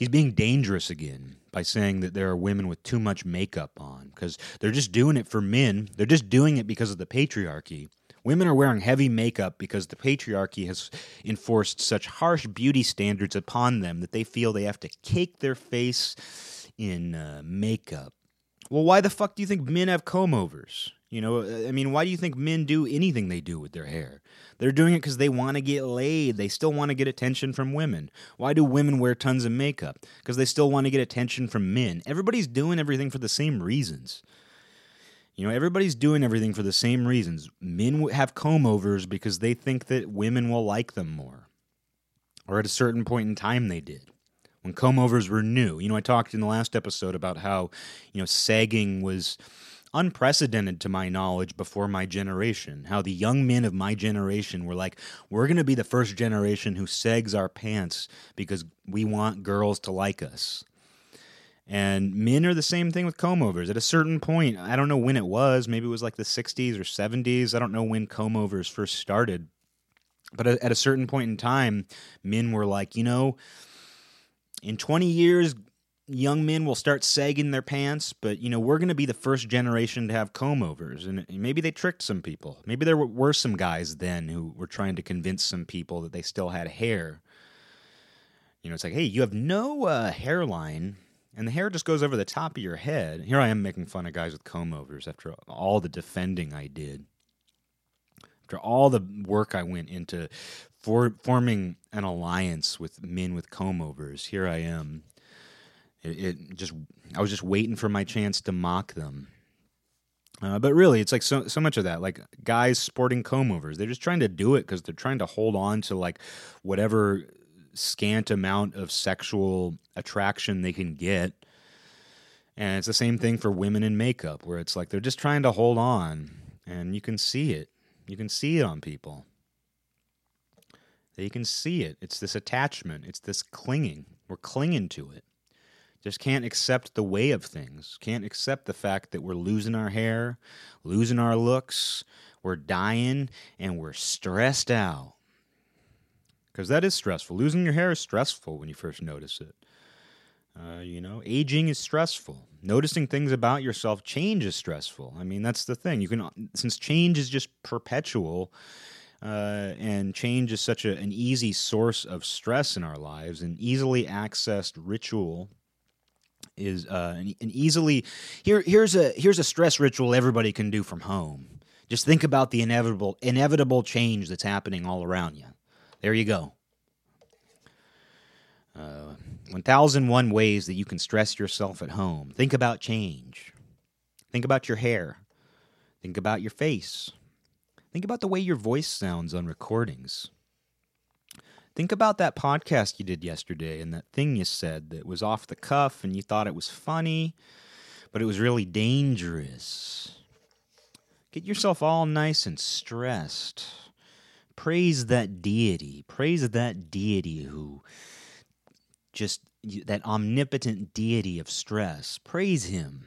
he's being dangerous again by saying that there are women with too much makeup on because they're just doing it for men. They're just doing it because of the patriarchy. Women are wearing heavy makeup because the patriarchy has enforced such harsh beauty standards upon them that they feel they have to cake their face in uh, makeup. Well, why the fuck do you think men have comb overs? You know, I mean, why do you think men do anything they do with their hair? They're doing it because they want to get laid. They still want to get attention from women. Why do women wear tons of makeup? Because they still want to get attention from men. Everybody's doing everything for the same reasons. You know, everybody's doing everything for the same reasons. Men have comb overs because they think that women will like them more. Or at a certain point in time, they did when comb overs were new. You know, I talked in the last episode about how, you know, sagging was unprecedented to my knowledge before my generation. How the young men of my generation were like, we're going to be the first generation who sags our pants because we want girls to like us. And men are the same thing with comb overs. At a certain point, I don't know when it was, maybe it was like the 60s or 70s. I don't know when comb overs first started. But at a certain point in time, men were like, you know, in 20 years, young men will start sagging their pants, but you know, we're going to be the first generation to have comb overs. And maybe they tricked some people. Maybe there were some guys then who were trying to convince some people that they still had hair. You know, it's like, hey, you have no uh, hairline, and the hair just goes over the top of your head. Here I am making fun of guys with comb overs after all the defending I did. after all the work I went into for forming an alliance with men with comb overs, here I am. It, it just I was just waiting for my chance to mock them. Uh, but really, it's like so so much of that, like guys sporting comb overs. They're just trying to do it because they're trying to hold on to like whatever scant amount of sexual attraction they can get. And it's the same thing for women in makeup, where it's like they're just trying to hold on, and you can see it. You can see it on people. You can see it. It's this attachment. It's this clinging. We're clinging to it. Just can't accept the way of things. Can't accept the fact that we're losing our hair, losing our looks, we're dying, and we're stressed out. Because that is stressful. Losing your hair is stressful when you first notice it. Uh, you know, aging is stressful. Noticing things about yourself, change is stressful. I mean, that's the thing. You can, since change is just perpetual, uh, and change is such a, an easy source of stress in our lives, an easily accessed ritual is uh, an, an easily here. Here's a here's a stress ritual everybody can do from home. Just think about the inevitable inevitable change that's happening all around you. There you go. Uh, 1001 ways that you can stress yourself at home. Think about change. Think about your hair. Think about your face. Think about the way your voice sounds on recordings. Think about that podcast you did yesterday and that thing you said that was off the cuff and you thought it was funny, but it was really dangerous. Get yourself all nice and stressed. Praise that deity. Praise that deity who just that omnipotent deity of stress. Praise him.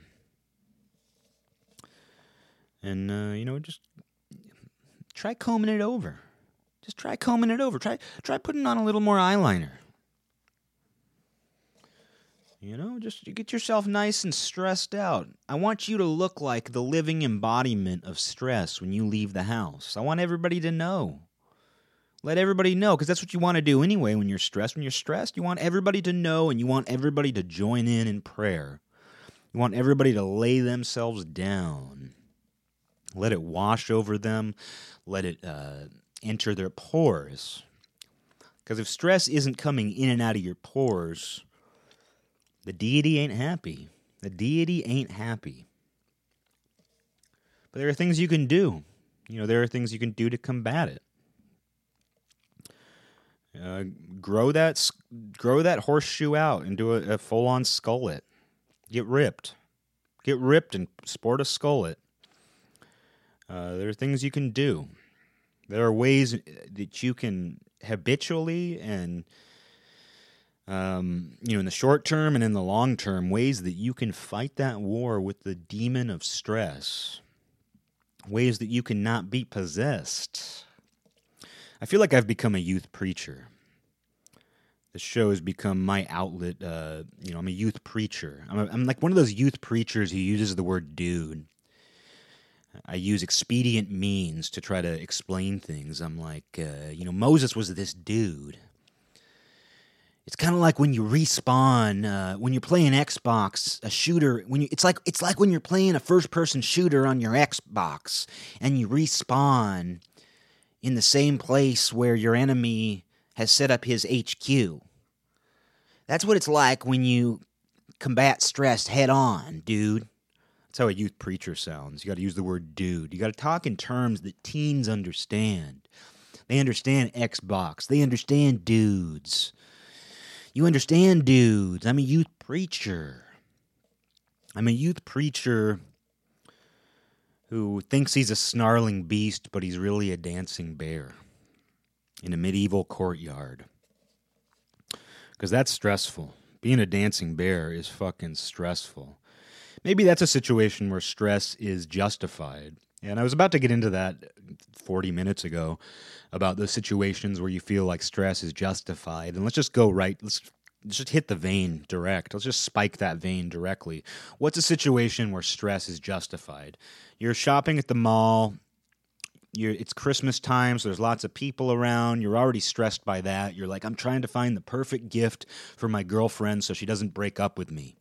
And, uh, you know, just try combing it over. Just try combing it over. Try try putting on a little more eyeliner. You know, just get yourself nice and stressed out. I want you to look like the living embodiment of stress when you leave the house. I want everybody to know. Let everybody know, because that's what you want to do anyway when you're stressed. When you're stressed, you want everybody to know and you want everybody to join in in prayer. You want everybody to lay themselves down. Let it wash over them. Let it uh, enter their pores. Because if stress isn't coming in and out of your pores, the deity ain't happy. The deity ain't happy. But there are things you can do. You know, there are things you can do to combat it. Uh, grow that grow that horseshoe out and do a, a full on skullet. Get ripped, get ripped and sport a skullet. Uh, there are things you can do. There are ways that you can habitually and um, you know in the short term and in the long term ways that you can fight that war with the demon of stress. Ways that you cannot be possessed I feel like I've become a youth preacher. The show has become my outlet. Uh, you know, I'm a youth preacher. I'm, a, I'm like one of those youth preachers who uses the word dude. I use expedient means to try to explain things. I'm like, uh, you know, Moses was this dude. It's kind of like when you respawn uh, when you're playing Xbox, a shooter. When you, it's like it's like when you're playing a first-person shooter on your Xbox, and you respawn in the same place where your enemy has set up his HQ. That's what it's like when you combat stress head on, dude. That's how a youth preacher sounds. You got to use the word dude. You got to talk in terms that teens understand. They understand Xbox, they understand dudes. You understand dudes. I'm a youth preacher. I'm a youth preacher who thinks he's a snarling beast, but he's really a dancing bear in a medieval courtyard. Because that's stressful. Being a dancing bear is fucking stressful. Maybe that's a situation where stress is justified. And I was about to get into that 40 minutes ago about those situations where you feel like stress is justified. And let's just go right. Let's just hit the vein direct. Let's just spike that vein directly. What's a situation where stress is justified? You're shopping at the mall. You're, it's Christmas time, so there's lots of people around. You're already stressed by that. You're like, I'm trying to find the perfect gift for my girlfriend so she doesn't break up with me.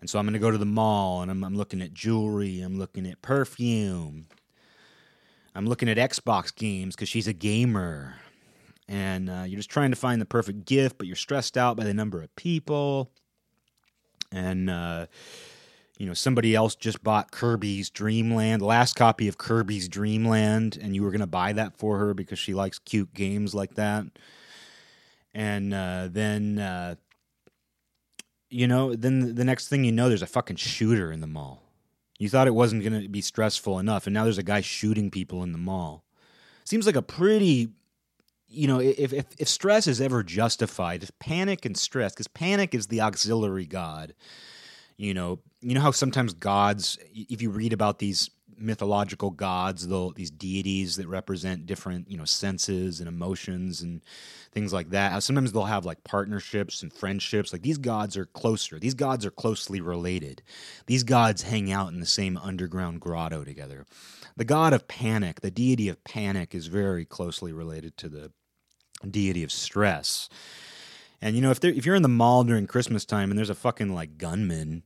And so I'm going to go to the mall and I'm, I'm looking at jewelry, I'm looking at perfume, I'm looking at Xbox games because she's a gamer. And uh, you're just trying to find the perfect gift, but you're stressed out by the number of people. And, uh, you know, somebody else just bought Kirby's Dreamland, last copy of Kirby's Dreamland, and you were going to buy that for her because she likes cute games like that. And uh, then, uh, you know, then the next thing you know, there's a fucking shooter in the mall. You thought it wasn't going to be stressful enough, and now there's a guy shooting people in the mall. Seems like a pretty, you know, if if, if stress is ever justified, if panic and stress, because panic is the auxiliary god. You know, you know how sometimes gods, if you read about these mythological gods, though these deities that represent different, you know, senses and emotions and things like that. Sometimes they'll have like partnerships and friendships. Like these gods are closer. These gods are closely related. These gods hang out in the same underground grotto together. The god of panic, the deity of panic, is very closely related to the deity of stress. And you know, if if you're in the mall during Christmas time and there's a fucking like gunman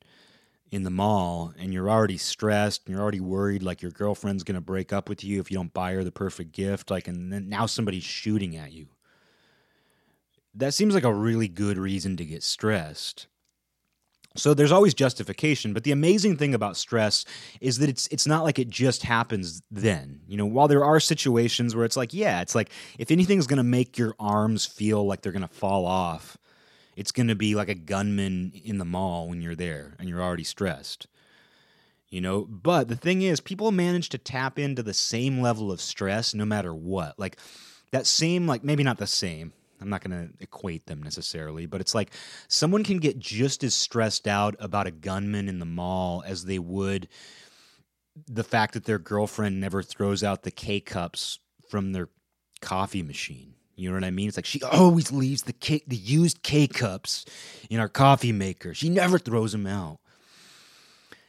in the mall and you're already stressed and you're already worried like your girlfriend's going to break up with you if you don't buy her the perfect gift like and then now somebody's shooting at you that seems like a really good reason to get stressed so there's always justification but the amazing thing about stress is that it's it's not like it just happens then you know while there are situations where it's like yeah it's like if anything's going to make your arms feel like they're going to fall off it's going to be like a gunman in the mall when you're there and you're already stressed. You know, but the thing is, people manage to tap into the same level of stress no matter what. Like that same, like maybe not the same. I'm not going to equate them necessarily, but it's like someone can get just as stressed out about a gunman in the mall as they would the fact that their girlfriend never throws out the K cups from their coffee machine. You know what I mean? It's like she always leaves the K, the used K cups in our coffee maker. She never throws them out.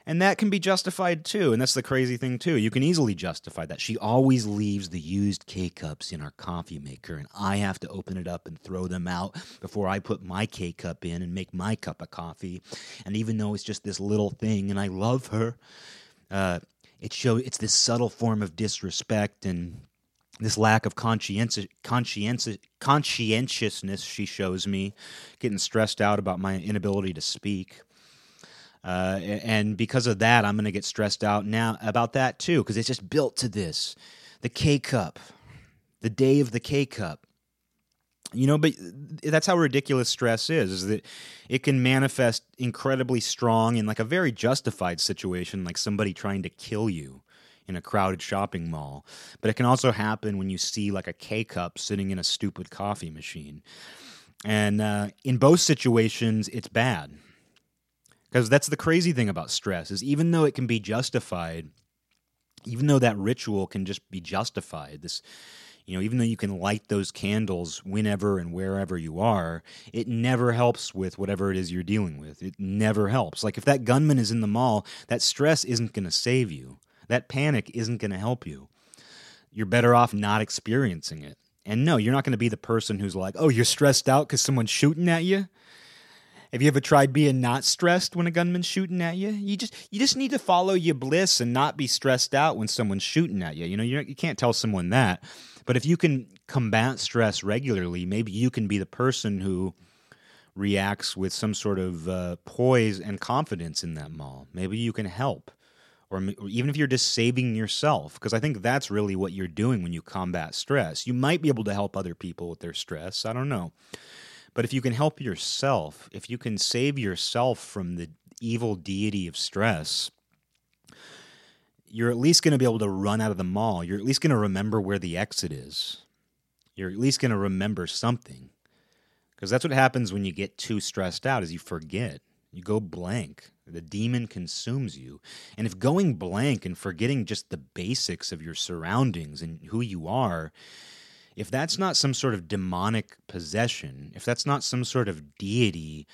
And that can be justified too. And that's the crazy thing too. You can easily justify that. She always leaves the used K cups in our coffee maker, and I have to open it up and throw them out before I put my K cup in and make my cup of coffee. And even though it's just this little thing, and I love her, uh, it show it's this subtle form of disrespect and this lack of conscientious, conscientious, conscientiousness she shows me, getting stressed out about my inability to speak. Uh, and because of that, I'm going to get stressed out now about that too, because it's just built to this. The K cup, the day of the K cup. You know, but that's how ridiculous stress is, is that it can manifest incredibly strong in like a very justified situation, like somebody trying to kill you in a crowded shopping mall. But it can also happen when you see like a K cup sitting in a stupid coffee machine. And uh, in both situations, it's bad. Because that's the crazy thing about stress is even though it can be justified, even though that ritual can just be justified, this you know, even though you can light those candles whenever and wherever you are, it never helps with whatever it is you're dealing with. It never helps. Like if that gunman is in the mall, that stress isn't going to save you. That panic isn't going to help you. You're better off not experiencing it. And no, you're not going to be the person who's like, oh, you're stressed out because someone's shooting at you. Have you ever tried being not stressed when a gunman's shooting at you? You just you just need to follow your bliss and not be stressed out when someone's shooting at you. You know, you can't tell someone that. But if you can combat stress regularly, maybe you can be the person who reacts with some sort of uh, poise and confidence in that mall. Maybe you can help or, or even if you're just saving yourself, because I think that's really what you're doing when you combat stress. You might be able to help other people with their stress. I don't know. But if you can help yourself, if you can save yourself from the evil deity of stress, you're at least going to be able to run out of the mall. You're at least going to remember where the exit is. You're at least going to remember something. Because that's what happens when you get too stressed out is you forget. You go blank. The demon consumes you. And if going blank and forgetting just the basics of your surroundings and who you are, if that's not some sort of demonic possession, if that's not some sort of deity,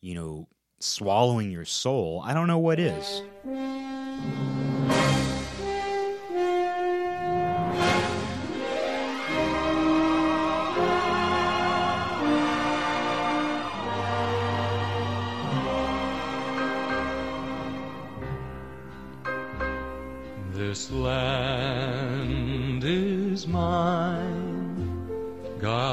you know, swallowing your soul, I don't know what is. This land